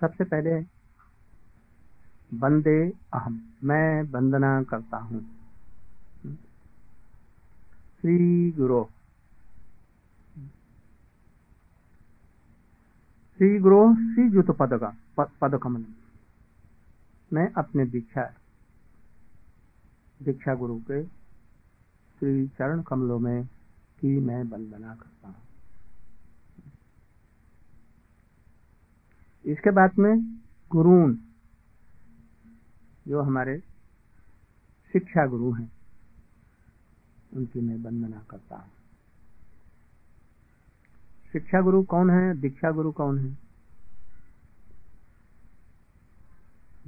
सबसे पहले बंदे अहम। मैं वंदना करता हूँ। श्री गुरु। श्री गुरु, श्री जुत पदका पदकमन मैं अपने दीक्षा दीक्षा गुरु के श्री चरण कमलों में की मैं वंदना करता हूँ। इसके बाद में गुरुन जो हमारे शिक्षा गुरु हैं, उनकी मैं वंदना करता हूँ। शिक्षा गुरु कौन है? दीक्षा गुरु कौन है?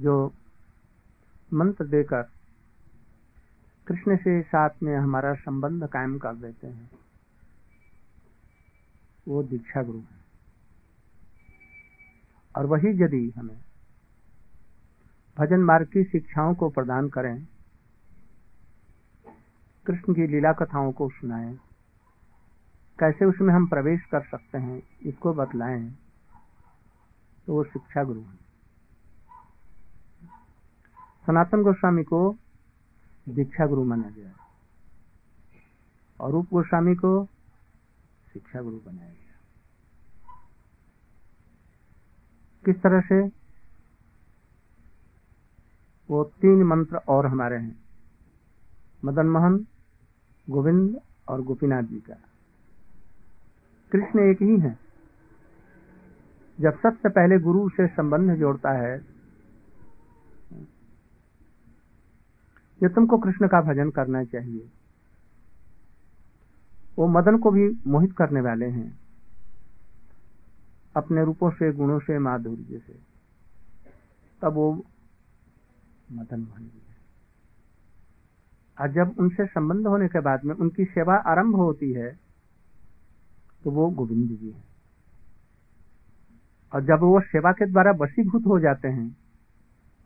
जो मंत्र देकर कृष्ण से साथ में हमारा संबंध कायम कर देते हैं, वो दीक्षा गुरु है। और वही यदि हमें भजन मार्ग की शिक्षाओं को प्रदान करें, कृष्ण की लीला कथाओं को सुनाएँ, कैसे उसमें हम प्रवेश कर सकते हैं, इसको बतलाएँ तो वो शिक्षा गुरु है। सनातन गोस्वामी को दीक्षा गुरु माना गया और रूप गोस्वामी को शिक्षा गुरु बनाया गया किस तरह से? वो तीन मंत्र और हमारे हैं। मदन मोहन, गोविंद और गोपीनाथ जी का। कृष्ण एक ही है। जब सबसे पहले गुरु से संबंध जोड़ता है, ये तुमको कृष्ण का भजन करना चाहिए। वो मदन को भी मोहित करने वाले हैं। अपने रूपों से, गुणों से, माधुर्य से। तब वो मदन मोहन जी और जब उनसे संबंध होने के बाद में उनकी सेवा आरंभ होती है तो वो गोविंद जी है। और जब वो सेवा के द्वारा वशीभूत हो जाते हैं,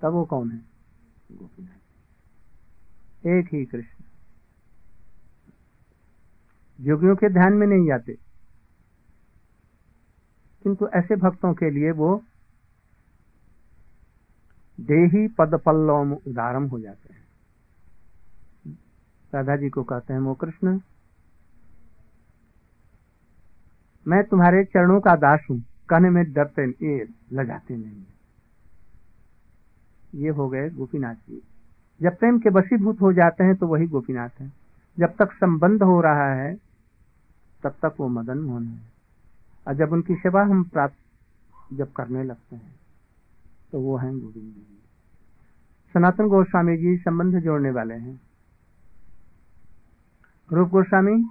तब वो कौन है? गोपीनाथ एक ही कृष्ण। योगियों के ध्यान में नहीं आते। किंतु ऐसे भक्तों के लिए वो देही पद पल्लव उदारम हो जाते हैं। राधा जी को कहते हैं, वो कृष्ण, मैं तुम्हारे चरणों का दास हूँ, कहने में डरते, ये लगाते नहीं ये हो गए गोपीनाथ जी। जब प्रेम के वशीभूत हो जाते हैं तो वही गोपीनाथ है। जब तक संबंध हो रहा है, तब तक वो मदन मोहन है। और जब उनकी सेवा हम प्राप्त जब करने लगते हैं तो वो हैं गोविंद जी। सनातन गोस्वामी जी संबंध जोड़ने वाले हैं। रूप गोस्वामी,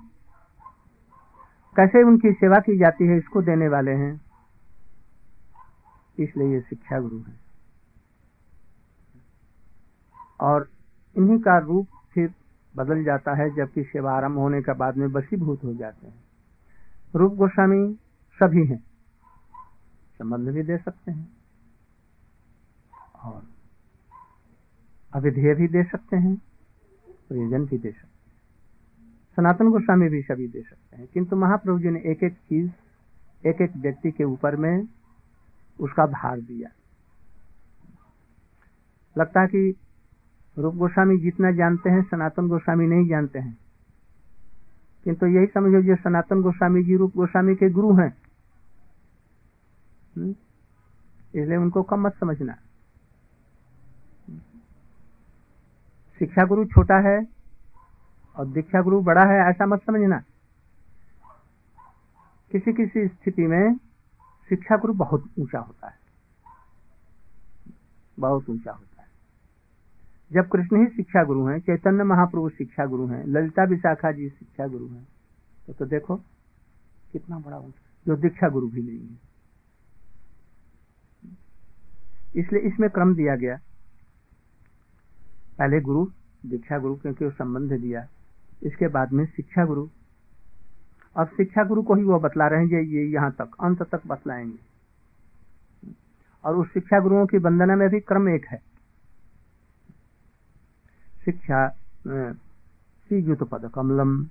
कैसे उनकी सेवा की जाती है इसको देने वाले हैं? इसलिए ये शिक्षा गुरु है। और इन्हीं का रूप फिर बदल जाता है जबकि सेवा आरंभ होने के बाद में बसीभूत हो जाते हैं। रूप गोस्वामी सभी हैं। संबंध भी दे सकते हैं और अविधेय भी दे सकते हैं, प्रयोजन भी दे सकते हैं। सनातन गोस्वामी भी सभी दे सकते हैं। किंतु महाप्रभु जी ने एक एक चीज़ एक एक व्यक्ति के ऊपर में उसका भार दिया। लगता है कि रूप गोस्वामी जितना जानते हैं, सनातन गोस्वामी नहीं जानते हैं। किंतु यही समझो जो सनातन गोस्वामी जी, रूप गोस्वामी के गुरु हैं? इसलिए उनको कम मत समझना। शिक्षा गुरु छोटा है और दीक्षा गुरु बड़ा है ऐसा मत समझना। किसी किसी स्थिति में शिक्षा गुरु बहुत ऊँचा होता है। बहुत ऊँचा होता है। जब कृष्ण ही शिक्षा गुरु हैं चैतन्य महाप्रभु शिक्षा गुरु हैं ललिता विशाखा जी शिक्षा गुरु हैं तो, तो देखो कितना बड़ा ऊँचा जो दीक्षा गुरु भी नहीं है। इसलिए इसमें क्रम दिया गया। पहले गुरु, दीक्षा गुरु, क्योंकि वो संबंध दिया। इसके बाद में शिक्षा गुरु। अब शिक्षा गुरु को ही वो बतला रहे हैं ये यहाँ तक, अंत तक बतलाएँगे। और उस शिक्षा गुरुओं की वंदना में भी क्रम एक है। शिक्षा श्री युत पद कमलम,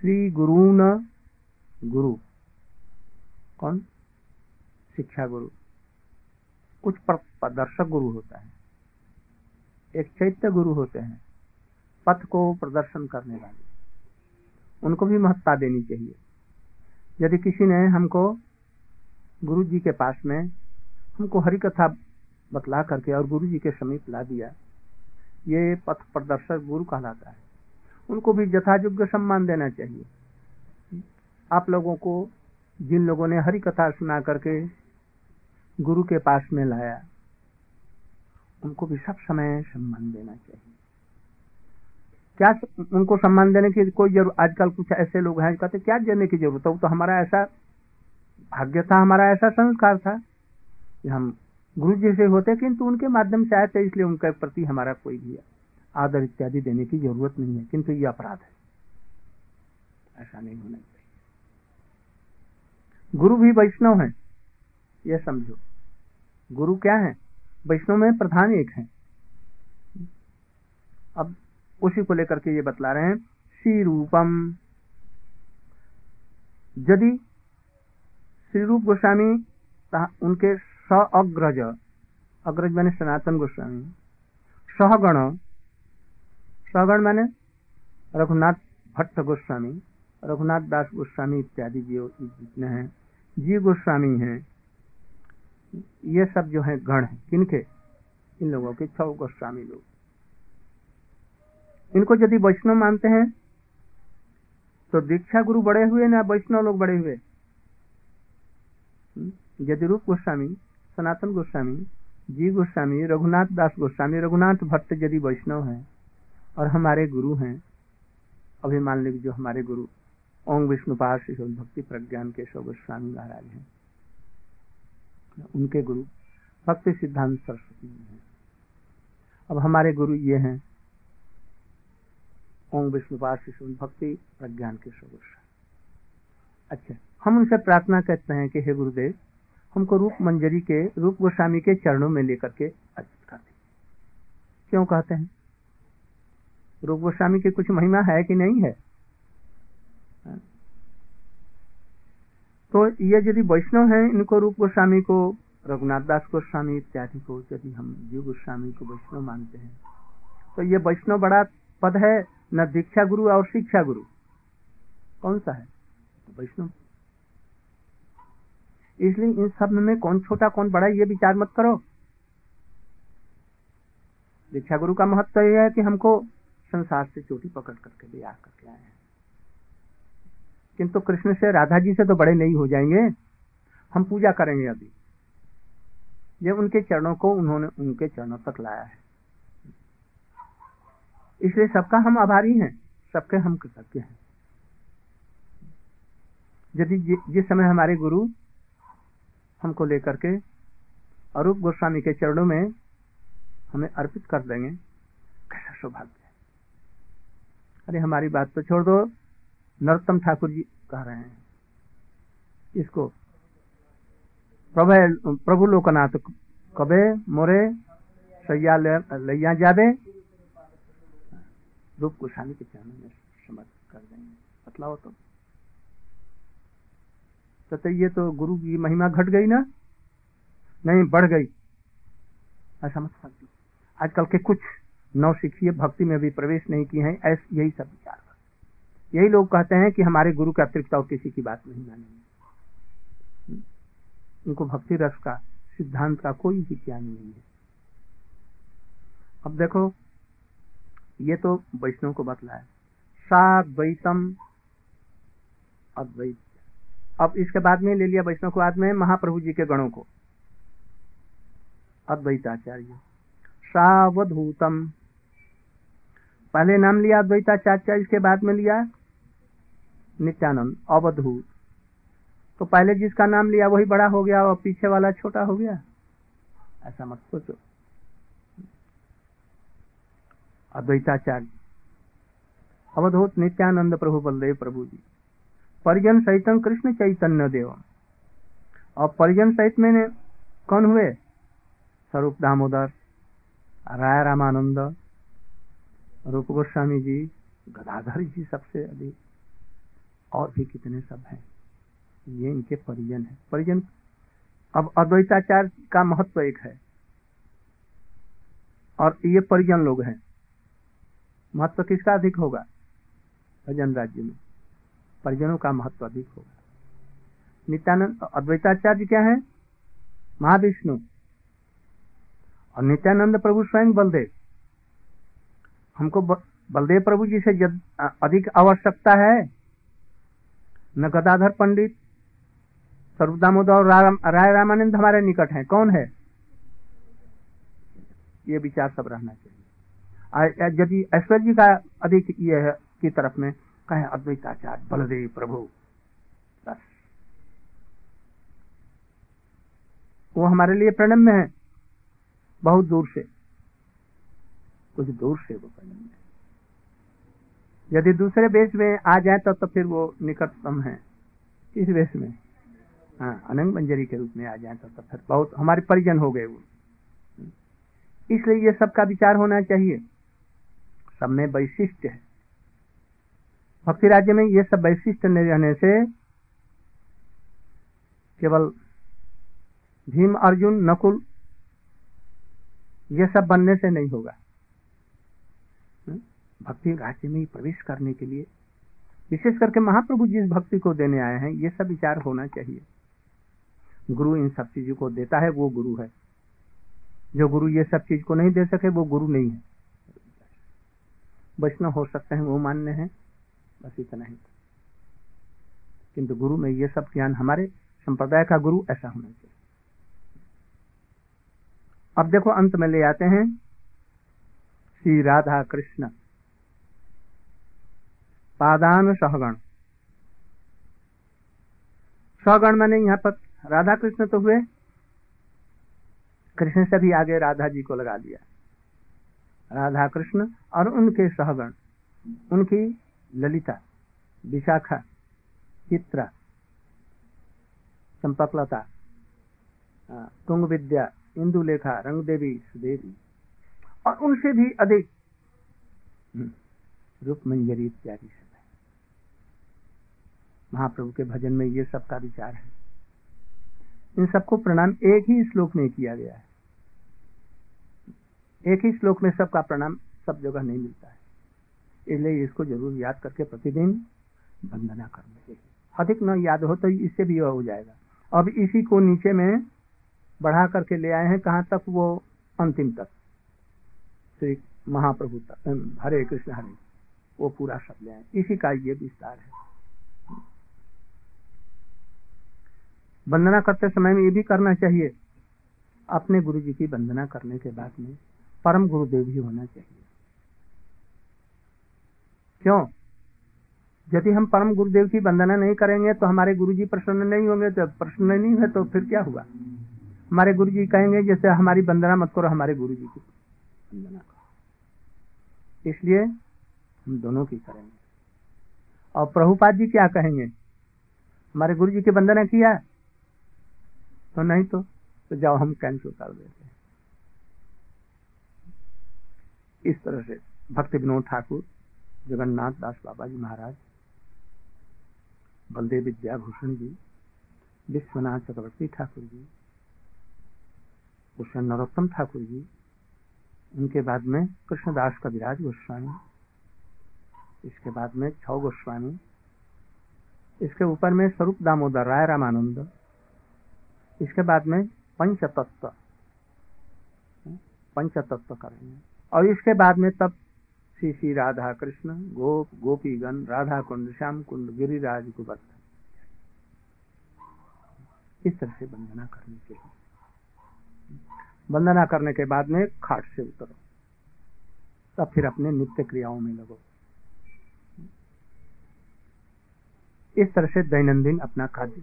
श्री गुरु न गुरु। कौन? शिक्षा गुरु। कुछ प्रदर्शक गुरु होता है। एक चैत्य गुरु होते हैं। पथ को प्रदर्शन करने वाले। उनको भी महत्ता देनी चाहिए। यदि किसी ने हमको गुरु जी के पास में हमको हरि कथा बतला करके और गुरु जी के समीप ला दिया, ये पथ प्रदर्शक गुरु कहलाता है। उनको भी यथायोग्य सम्मान देना चाहिए। आप लोगों को, जिन लोगों ने हरि कथा सुना करके गुरु के पास में लाया। उनको भी सब समय सम्मान देना चाहिए। क्या उनको सम्मान देने की कोई ज़रूर, आजकल कुछ ऐसे लोग हैं कहते क्या देने की ज़रूरत है? वो तो हमारा ऐसा, भाग्य था, हमारा ऐसा संस्कार था। कि हम गुरु जी से होते, किंतु उनके माध्यम से आए थे, इसलिए उनके प्रति हमारा कोई भी आदर इत्यादि देने की ज़रूरत नहीं है, किंतु ये अपराध है। ऐसा नहीं होना चाहिए। गुरु भी वैष्णव है यह समझो। गुरु क्या है? वैष्णव में प्रधान एक है। अब उसी को लेकर के ये बतला रहे हैं श्री रूपम यदि श्री रूप गोस्वामी उनके स अग्रज अग्रज माने सनातन गोस्वामी सहगण सहगण मैंने रघुनाथ भट्ट गोस्वामी, रघुनाथ दास गोस्वामी इत्यादि जो जितने हैं जी गोस्वामी हैं ये सब जो है गण है, किनके? इन लोगों के छह गोस्वामी लोग। इनको यदि वैष्णव मानते हैं तो दीक्षा गुरु बड़े हुए ना वैष्णव लोग बड़े हुए? हम्म? यदि रूप गोस्वामी, सनातन गोस्वामी जी गोस्वामी, रघुनाथ दास गोस्वामी, रघुनाथ भट्ट यदि वैष्णव हैं और हमारे गुरु हैं अभी मान लीजिए जो हमारे गुरु, ओम विष्णुपाद भक्ति प्रज्ञान केशव गोस्वामी महाराज हैं। उनके गुरु। भक्ति सिद्धांत सरस्वती जी हैं। अब हमारे गुरु ये हैं। ओम विष्णुपाद शिशु भक्ति प्रज्ञान के स्वरूप अच्छा हम उनसे प्रार्थना करते हैं कि हे गुरुदेव, हमको रूप मंजरी के, रूप गोस्वामी के चरणों में लेकर के अर्पित कर दे क्यों कहते हैं? रूप गोस्वामी की कुछ महिमा है कि नहीं है? तो ये यदि वैष्णव है, इनको रूप गोस्वामी को, रघुनाथ दास गोस्वामी, इत्यादि को, यदि हम जीव गोस्वामी को वैष्णव मानते हैं तो ये वैष्णव बड़ा पद है, न दीक्षा गुरु और शिक्षा गुरु। कौन सा है? वैष्णव। इसलिए इन सब में कौन छोटा, कौन बड़ा, ये विचार मत करो। दीक्षा गुरु का महत्व यह है कि हमको संसार से चोटी पकड़ करके ले आ करके आए हैं। किंतु कृष्ण से राधा जी से तो बड़े नहीं हो जाएँगे। हम पूजा करेंगे अभी। ये उनके चरणों को उन्होंने उनके चरणों तक लाया है। इसलिए सबका हम आभारी हैं, सबके हम कृतज्ञ हैं। यदि जिस समय हमारे गुरु हमको लेकर के अरूप गोस्वामी के चरणों में हमें अर्पित कर देंगे, कैसा सौभाग्य अरे हमारी बात तो छोड़ दो। नरोत्तम ठाकुर जी कह रहे हैं। इसको, प्रभु प्रभु लोकनाथ कबे मोरे सैया लैया जादे रूप गोस्वामी के चरणों में समर्पित कर देंगे बतलाओ तो। तो ये तो गुरु की महिमा घट गई ना? नहीं, बढ़ गई। ऐसा मत समझ। आजकल के कुछ नौ सिखिए भक्ति में भी प्रवेश नहीं किए हैं, ऐसे, यही सब विचार। यही लोग कहते हैं कि हमारे गुरु के अतिरिक्त और किसी की बात नहीं मानेंगे। उनको भक्ति रस का, सिद्धांत का कोई भी ज्ञान नहीं है। अब देखो, ये तो वैष्णव को बतला है। साद्वैतम अद्वैत। अब इसके बाद में ले लिया वैष्णव को बाद में महाप्रभु जी के गणों को। अद्वैताचार्य। सावधूतम। पहले नाम लिया अद्वैताचार्य, इसके बाद में लिया नित्यानंद, अवधूत। तो पहले जिसका नाम लिया, वही बड़ा हो गया और पीछे वाला छोटा हो गया? ऐसा मत सोचो। अद्वैताचार्य। अवधूत नित्यानंद प्रभु बलदेव प्रभु जी। परिजन सहित कृष्ण चैतन्य देव। और परिजन सहित में कौन हुए? स्वरूप दामोदर, राय रामानंद रूप गोस्वामी जी, गदाधर जी सबसे अधिक। और भी कितने सब हैं? ये इनके परिजन है। परिजन, अब अद्वैताचार का महत्व एक है। और ये परिजन लोग हैं। महत्व किसका अधिक होगा? भजन राज्य में। परिजनों का महत्व अधिक होगा। नित्यानंद, अद्वैताचार्य क्या है? महाविष्णु। और नित्यानंद प्रभु स्वयं बलदेव। हमको बलदेव प्रभु जी से अधिक आवश्यकता है न गदाधर पंडित, सर्वदामोदर और राय रामानंद हमारे निकट हैं। कौन है? ये विचार सब रहना चाहिए। यदि ऐश्वर्य जी का अधिक ये है की तरफ़ में, कहे अद्वैताचार्य बलदेव प्रभु। बस। वो हमारे लिए प्रणम्य है, बहुत दूर से। कुछ दूर से वो प्रणम्य। यदि दूसरे वेश में आ जाए तो, तो फिर वो निकटतम है। इस वेश में। हाँ अनंग मंजरी के रूप में आ जाए तो, तो फिर बहुत हमारे परिजन हो गए वो। इसलिए ये सबका विचार होना चाहिए। सब में वैशिष्ट है। भक्ति राज्य में ये सब वैशिष्ट नहीं रहने से केवल भीम अर्जुन नकुल ये सब बनने से नहीं होगा? भक्ति राज्य में ही प्रवेश करने के लिए। विशेष करके महाप्रभु जिस भक्ति को देने आए हैं, ये सब विचार होना चाहिए। गुरु इन सब चीज़ों को देता है, वो गुरु है। जो गुरु ये सब चीज़ को नहीं दे सके, वो गुरु नहीं है। वैष्णव हो सकते हैं, वो मान्य है, बस इतना ही। किंतु गुरु में ये सब ज्ञान हमारे संप्रदाय का गुरु, ऐसा होना चाहिए। अब देखो, अंत में ले आते हैं। श्री राधा कृष्ण पादान सहगण। सहगण मैंने यहाँ पर राधा कृष्ण तो हुए। कृष्ण से भी आगे राधा जी को लगा दिया। राधा कृष्ण और उनके सहगण उनकी ललिता विशाखा चित्रा संपकलता तुंग विद्या इंदुलेखा रंग देवी सुदेवी और उनसे भी अधिक। हम्म, रूप मंजरी इत्यादि महाप्रभु के भजन में ये सब का विचार है। इन सबको प्रणाम, एक ही श्लोक में किया गया है। एक ही श्लोक में सबका प्रणाम, सब जगह नहीं मिलता है। इसलिए इसको ज़रूर याद करके प्रतिदिन वंदना करना चाहिए अधिक न याद हो तो इससे भी हो जाएगा। अब इसी को नीचे में बढ़ा करके ले आए हैं, कहाँ तक? वो अंतिम तक। श्री महाप्रभु तक, हरे कृष्ण हरे। वो पूरा सब ले आए इसी का ये विस्तार है। वंदना करते समय में ये भी करना चाहिए। अपने गुरु जी की वंदना करने के बाद में परम गुरुदेव ही होना चाहिए। क्यों? यदि हम परम गुरुदेव की वंदना नहीं करेंगे तो हमारे गुरु जी प्रसन्न नहीं होंगे तो प्रसन्न नहीं है तो फिर क्या हुआ? हमारे गुरु जी कहेंगे, जैसे हमारी वंदना मत करो, हमारे गुरु जी की वंदना करो। इसलिए हम दोनों की करेंगे। और प्रभुपाद जी क्या कहेंगे? हमारे गुरु जी की वंदना किया तो नहीं तो, तो जाओ हम कैंसिल कर देते हैं। इस तरह से भक्ति विनोद ठाकुर जगन्नाथ दास बाबा जी महाराज बलदेव विद्याभूषण जी विश्वनाथ चक्रवर्ती ठाकुर जी कृष्ण नरोत्तम ठाकुर जी उनके बाद में कृष्णदास कविराज गोस्वामी इसके बाद में छौ गोस्वामी इसके ऊपर में स्वरूप दामोदर राय रामानंद इसके बाद में पंचतत्व। पंचतत्व करेंगे। और इसके बाद में तब श्री श्री राधा कृष्ण गोप गोपीगण राधा कुंड श्याम कुंड गिरिराज गुबर्ध इस तरह से वंदना करनी चाहिए वंदना करने के बाद में खाट से उतरो। तब फिर अपने नित्य क्रियाओं में लगो। इस तरह से दैनंदिन अपना खाद्य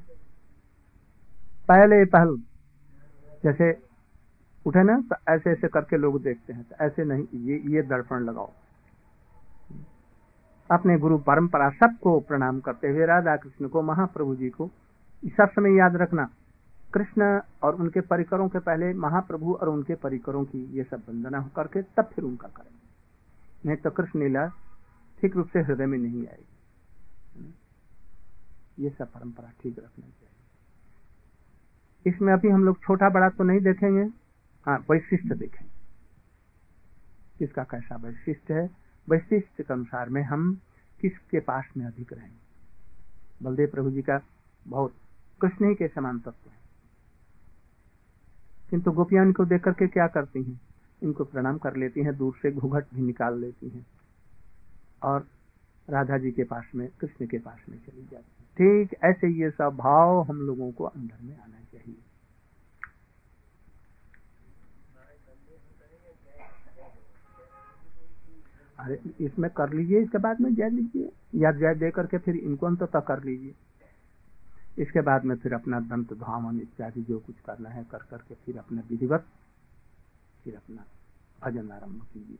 पहले पहल जैसे उठे ना तो ऐसे ऐसे करके लोग देखते हैं तो ऐसे नहीं, ये ये दर्पण लगाओ। अपने गुरु परंपरा सबको प्रणाम करते हुए राधा कृष्ण को, महाप्रभु जी को सब समय याद रखना। कृष्ण और उनके परिकरों के पहले, महाप्रभु और उनके परिकरों की ये सब वंदना करके तब फिर उनका करें। नहीं तो कृष्ण लीला ठीक रूप से हृदय में नहीं आएगी। ये सब परंपरा ठीक रखना चाहिए। इसमें अभी हम लोग छोटा बड़ा तो नहीं देखेंगे। हाँ वैशिष्ट देखेंगे। किसका कैसा वैशिष्ट है? वैशिष्ट के अनुसार में हम किसके पास में अधिक रहेंगे? बलदेव प्रभु जी का बहुत कृष्ण ही के समान तत्व है। किंतु गोपियाँ इनको देख करके क्या करती हैं? इनको प्रणाम कर लेती हैं, दूर से घूघट भी निकाल लेती हैं। और राधा जी के पास में, कृष्ण के पास में चली जाती है। ठीक ऐसे ये सब भाव हम लोगों को अंदर में आना चाहिए अरे, इसमें कर लीजिए, इसके बाद में जय लीजिए। या जय दे करके फिर इनको अंततः कर लीजिए। इसके बाद में फिर अपना दंत, धावन इत्यादि जो कुछ करना है, कर करके फिर अपना विधिवत, फिर अपना भजन आरंभ कीजिए।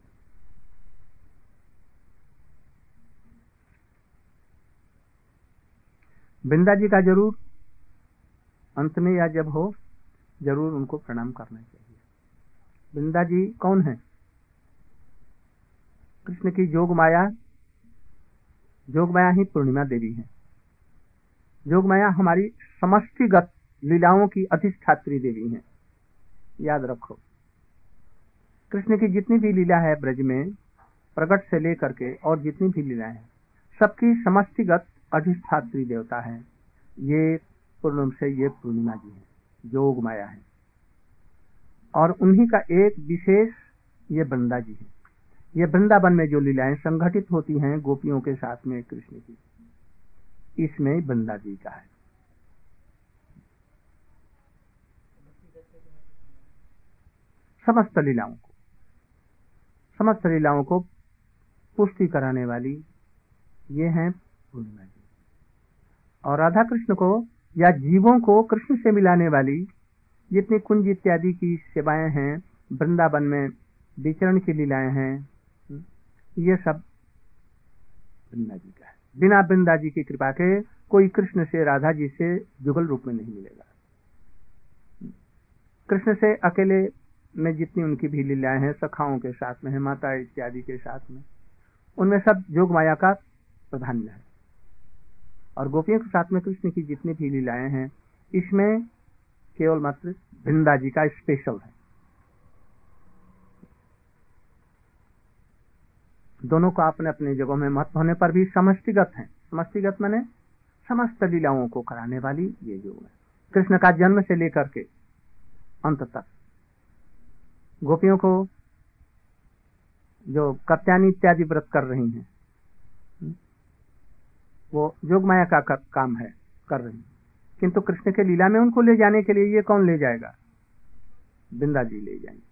बिंदा जी का ज़रूर अंत में या जब हो, ज़रूर उनको प्रणाम करना चाहिए। वृंदा जी, कौन है? कृष्ण की जोग माया जोग माया ही पूर्णिमा देवी है। जोग माया हमारी समष्टिगत लीलाओं की अधिष्ठात्री देवी है। याद रखो, कृष्ण की जितनी भी लीला है ब्रज में प्रकट से लेकर के और जितनी भी लीला है, सबकी समष्टिगत अधिष्ठात्री देवता है। ये पूर्णम से ये पूर्णिमा जी है, जोग माया है। और उन्हीं का एक विशेष ये बंदा जी है। ये वृंदावन में जो लीलाएँ संगठित होती हैं, गोपियों के साथ में कृष्ण की इसमें बंदा जी का है। समस्त लीलाओं को, समस्त लीलाओं को पुष्टि कराने वाली ये हैं पूर्णिमा जी। और राधा कृष्ण को या जीवों को कृष्ण से मिलाने वाली जितनी कुंज इत्यादि की सेवाएँ हैं, वृंदावन में विचरण की लीलाएँ हैं, ये सब वृंदा जी का बिना वृंदा जी की कृपा के कोई कृष्ण से, राधा जी से जुगल रूप में नहीं मिलेगा। कृष्ण से अकेले में जितनी उनकी भी लीलाएँ हैं, सखाओं के साथ में है माता इत्यादि के साथ में, उनमें सब जोग माया का प्राधान्य है। और गोपियों के साथ में कृष्ण की जितनी भी लीलाएँ हैं, इसमें केवल मात्र वृंदा जी का स्पेशल है। दोनों को अपने अपने जगहों में महत्व होने पर भी समष्टिगत है। समष्टिगत मैंने समस्त लीलाओं को कराने वाली ये जो है। कृष्ण का जन्म से लेकर के अंत तक गोपियों को जो कत्यानी इत्यादि व्रत कर रही हैं वो जोग माया का काम है, कर रही किंतु कृष्ण के लीला में उनको ले जाने के लिए ये कौन ले जाएगा? बिंदा जी ले जाएँगे।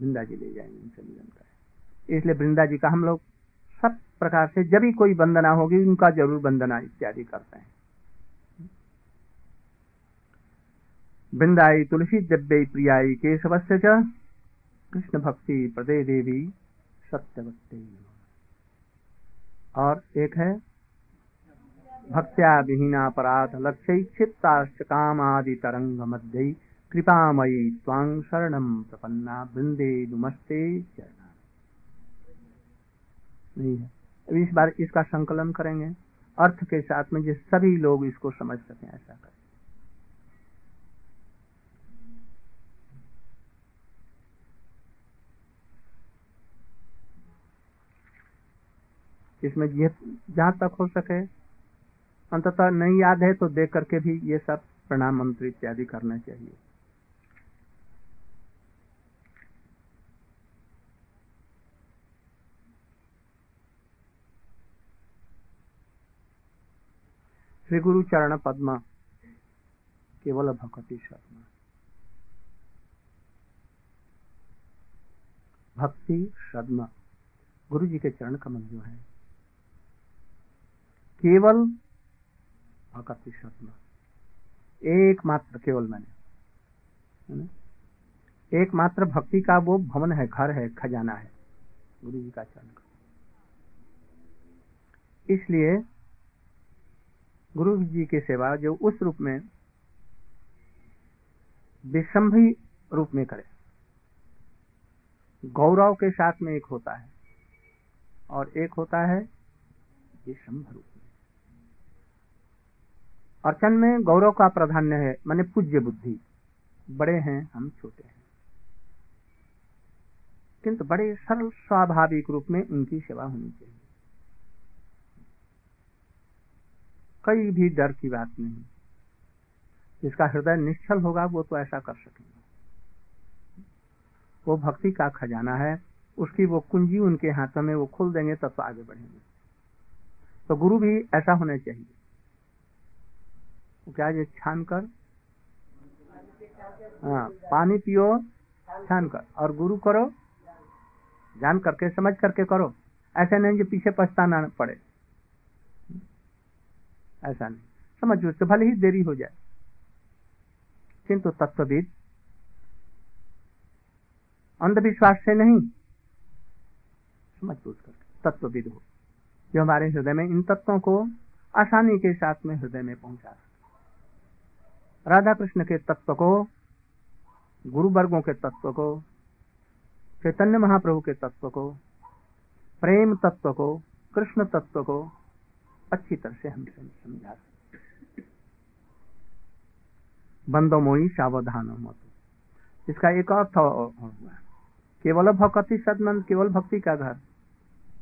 बिंदा जी ले जाएँगे उनसे मिलन का। इसलिए वृंदा जी का हम लोग सब प्रकार से जब भी कोई वंदना होगी, उनका ज़रूर वंदना इत्यादि करते हैं। वृंदाई तुलसी दिव्य प्रियाई केशवस्य कृष्ण भक्ति प्रदे देवी सत्यवत्ते और एक है भक्त्या विहीनापराध लक्ष्य क्षिप्ताश्च कामादि तरंग मध्य कृपामयी त्वांग शरणम प्रपन्ना वृंदे नुमस्ते चरणा अभी इस बार इसका संकलन करेंगे। अर्थ के साथ में जिस सभी लोग इसको समझ सकें, ऐसा करें। इसमें जहाँ तक हो सके अंततः नहीं याद है तो देख करके भी ये सब प्रणाम मंत्र इत्यादि करना चाहिए। श्री गुरु चरण पद्मा, केवल भक्ति शर्मा। भक्ति श्रद्मा गुरु जी के चरण कमल जो है, केवल भक्ति शर्मा एकमात्र केवल मैंने। एकमात्र भक्ति का वो भवन है, घर है, खजाना है। गुरु जी का चरण। का इसलिए गुरु जी की सेवा जो उस रूप में विषंभी रूप में करे। गौरव के साथ में एक होता है और एक होता है विषंभ रूप। अर्चन में गौरव का प्राधान्य है, माने पूज्य बुद्धि। बड़े हैं, हम छोटे हैं। किंतु बड़े सरल स्वाभाविक रूप में उनकी सेवा होनी चाहिए। कई भी डर की बात नहीं। जिसका हृदय निश्चल होगा, वो तो ऐसा कर सकेंगे। वो भक्ति का खजाना है, उसकी वो कुंजी उनके हाथों में वो खोल देंगे, तब तो आगे बढ़ेंगे। तो गुरु भी ऐसा होना चाहिए। क्या छान कर। हाँ पानी पियो, छान कर। और गुरु करो जान करके, समझ करके करो। ऐसे नहीं जो पीछे पछताना पड़े। ऐसा नहीं। समझ, उससे भले ही देरी हो जाए। किंतु तत्वविद, अंधविश्वास से नहीं। समझ बूझ कर तत्वविद हो। जो हमारे हृदय में इन तत्वों को आसानी के साथ में हृदय में पहुँचा राधा कृष्ण के तत्व को गुरु वर्गों के तत्व को, चैतन्य महाप्रभु के तत्व को, प्रेम तत्व को, कृष्ण तत्व को अच्छी तरह से हम समझा बंदो मोई सावधान मत। इसका एक अर्थ केवल भक्ति सदमन केवल भक्ति का घर।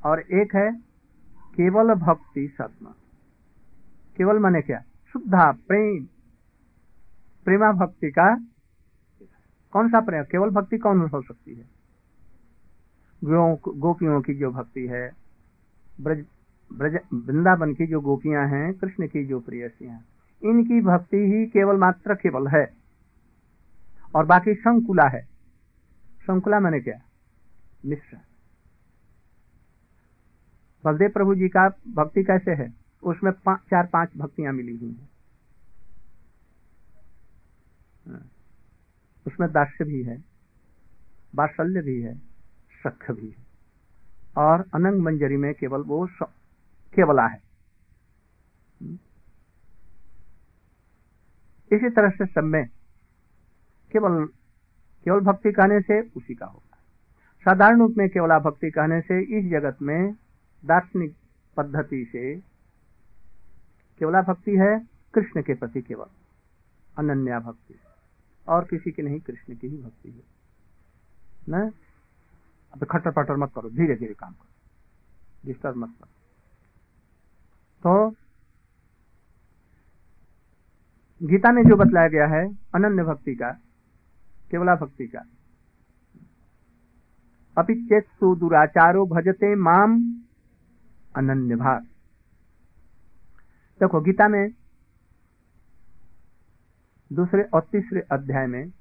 और एक है, केवल भक्ति सदमन केवल माने क्या? शुद्धा, प्रेम। प्रेमा भक्ति का कौन सा प्रेम केवल भक्ति कौन हो सकती है? गोपियों की जो भक्ति है, ब्रज ब्रज वृंदावन की जो गोपियाँ हैं, कृष्ण की जो प्रियसियाँ इनकी भक्ति ही केवल मात्र केवल है। और बाकी संकुला है। संकुला मैंने क्या? मिश्र। बलदेव प्रभु जी का भक्ति कैसे है? उसमें पाँच चार पाँच भक्तियाँ मिली हुई हाँ। उसमें दास्य भी है बात्सल्य भी है, सख्य भी है। और अनंग मंजरी में केवल वो केवला है। इसी तरह से सब में केवल केवल भक्ति कहने से उसी का होगा। साधारण रूप में केवला भक्ति कहने से इस जगत में दार्शनिक पद्धति से केवला भक्ति है, कृष्ण के प्रति केवल अनन्या भक्ति। और किसी की नहीं, कृष्ण की ही भक्ति है। न? अब खटर पटर मत करो, धीरे धीरे काम करो। डिस्टर्ब मत करो। तो गीता में जो बतलाया गया है, अनन्य भक्ति का, केवला भक्ति का अपि चेत्सु दुराचारो भजते माम अनन्य भाग देखो, गीता में दूसरे और तीसरे अध्याय में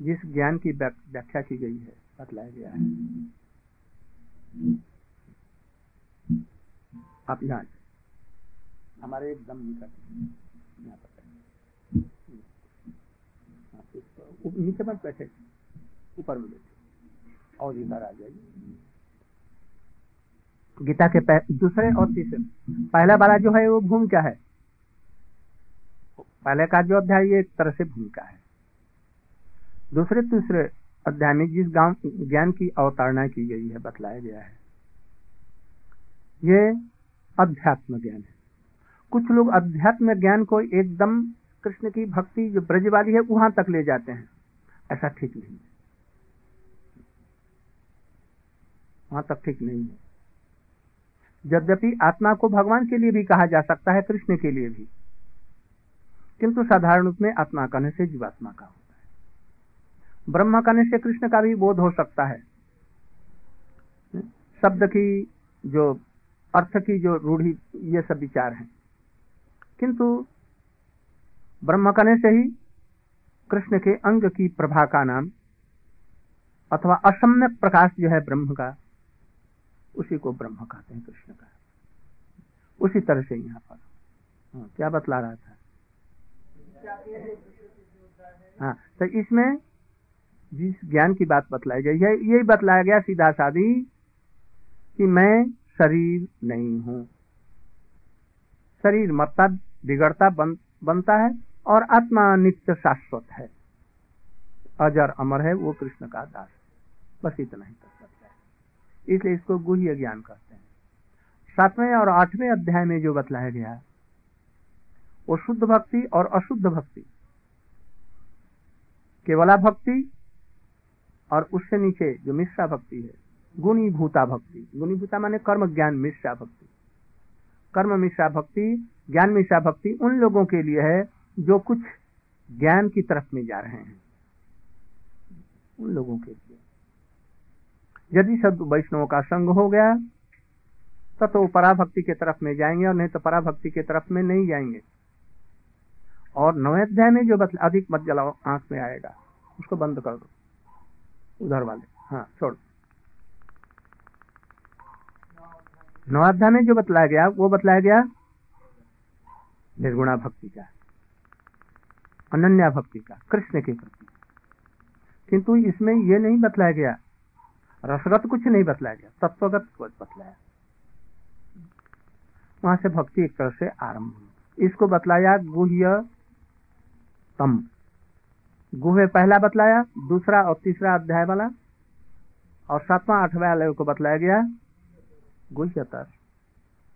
जिस ज्ञान की व्याख्या की गई है, बतलाया गया है। आप यहाँ हमारे एकदम निकट पर नीचे मत बैठे ऊपर में बैठे और इधर आ जाइए गीता के दूसरे और तीसरे पहला वाला जो है, वो भूमिका है? पहले का जो अध्याय ये एक तरह से भूमिका है। दूसरे तीसरे अध्याय में जिस ज्ञान की अवतारणा की गई है, बतलाया गया है, ये अध्यात्म ज्ञान है। कुछ लोग अध्यात्म ज्ञान को एकदम कृष्ण की भक्ति, जो ब्रज वाली है, वहाँ तक ले जाते हैं। ऐसा ठीक नहीं है। वहाँ तक ठीक नहीं है। यद्यपि आत्मा को भगवान के लिए भी कहा जा सकता है, कृष्ण के लिए भी। किंतु साधारण रूप में आत्मा कहने से जीवात्मा का होता है। ब्रह्म कहने से कृष्ण का भी बोध हो सकता है। शब्द की जो अर्थ की जो रूढ़ी ये सब विचार हैं। किंतु ब्रह्म कहने से ही कृष्ण के अंग की प्रभा का नाम अथवा असम्य प्रकाश जो है ब्रह्म का उसी को ब्रह्म कहते हैं कृष्ण का। उसी तरह से यहाँ पर। हाँ, क्या बतला रहा था? हाँ तो इसमें जिस ज्ञान की बात बतलाई गई है यही बतलाया गया सीधा सादी कि मैं शरीर नहीं हूँ। शरीर मरता बिगड़ता बन, बनता है और आत्मा नित्य शाश्वत है। अजर अमर है वो कृष्ण का दास बस इतना ही कर सकता है। इसलिए इसको गुह्य ज्ञान कहते हैं। सातवें और आठवें अध्याय में जो बतलाया गया वो शुद्ध भक्ति और अशुद्ध भक्ति। केवला भक्ति और उससे नीचे जो मिश्रा भक्ति है गुणीभूता भक्ति। गुणीभूता माने कर्म ज्ञान मिश्रा भक्ति। कर्म मिश्रा भक्ति ज्ञान मिश्रा भक्ति उन लोगों के लिए है जो कुछ ज्ञान की तरफ़ में जा रहे हैं। उन लोगों के लिए। यदि सब वैष्णव का संग हो गया तो, तो पराभक्ति के तरफ़ में जाएँगे और नहीं तो पराभक्ति के तरफ़ में नहीं जाएँगे। और नवे अध्याय में जो बतला अधिक मत जलाओ, आँख में आएगा, उसको बंद कर दो। उधर वाले। हाँ छोड़। नवाध्याय में जो बतलाया गया, वो बतलाया गया निर्गुणा भक्ति का, अनन्या भक्ति का, कृष्ण के प्रति। किंतु इसमें ये नहीं बतलाया गया, रसगत कुछ नहीं बतलाया गया, तत्वगत कुछ बतलाया। वहाँ से भक्ति एक तरह से आरंभ हुई। इसको बतलाया गुह्य तम गुहे पहला बतलाया, दूसरा और तीसरा अध्याय वाला, और सातवां, आठवें वाले को बतलाया गया, गुह्यतर।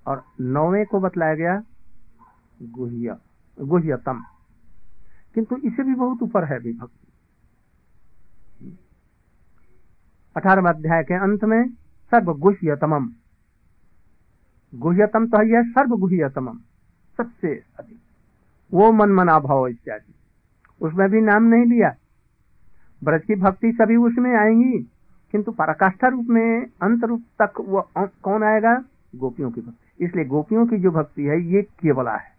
और नौवे को बतलाया गया, गुह्य, गुह्यतम। किंतु इसे भी बहुत ऊपर है विभक्ति। भक्ति अठारह अध्याय के अंत में सर्व गुह्यतम गुह्यतम तो है सर्व गुह्यतम सबसे अधिक। वो मन मना भाव इत्यादि। उसमें भी नाम नहीं लिया। ब्रज की भक्ति सभी उसमें आएँगी, किंतु पराकाष्ठा रूप में अंत रूप तक वो कौन आएगा? गोपियों की भक्ति। इसलिए गोपियों की जो भक्ति है, ये केवला है।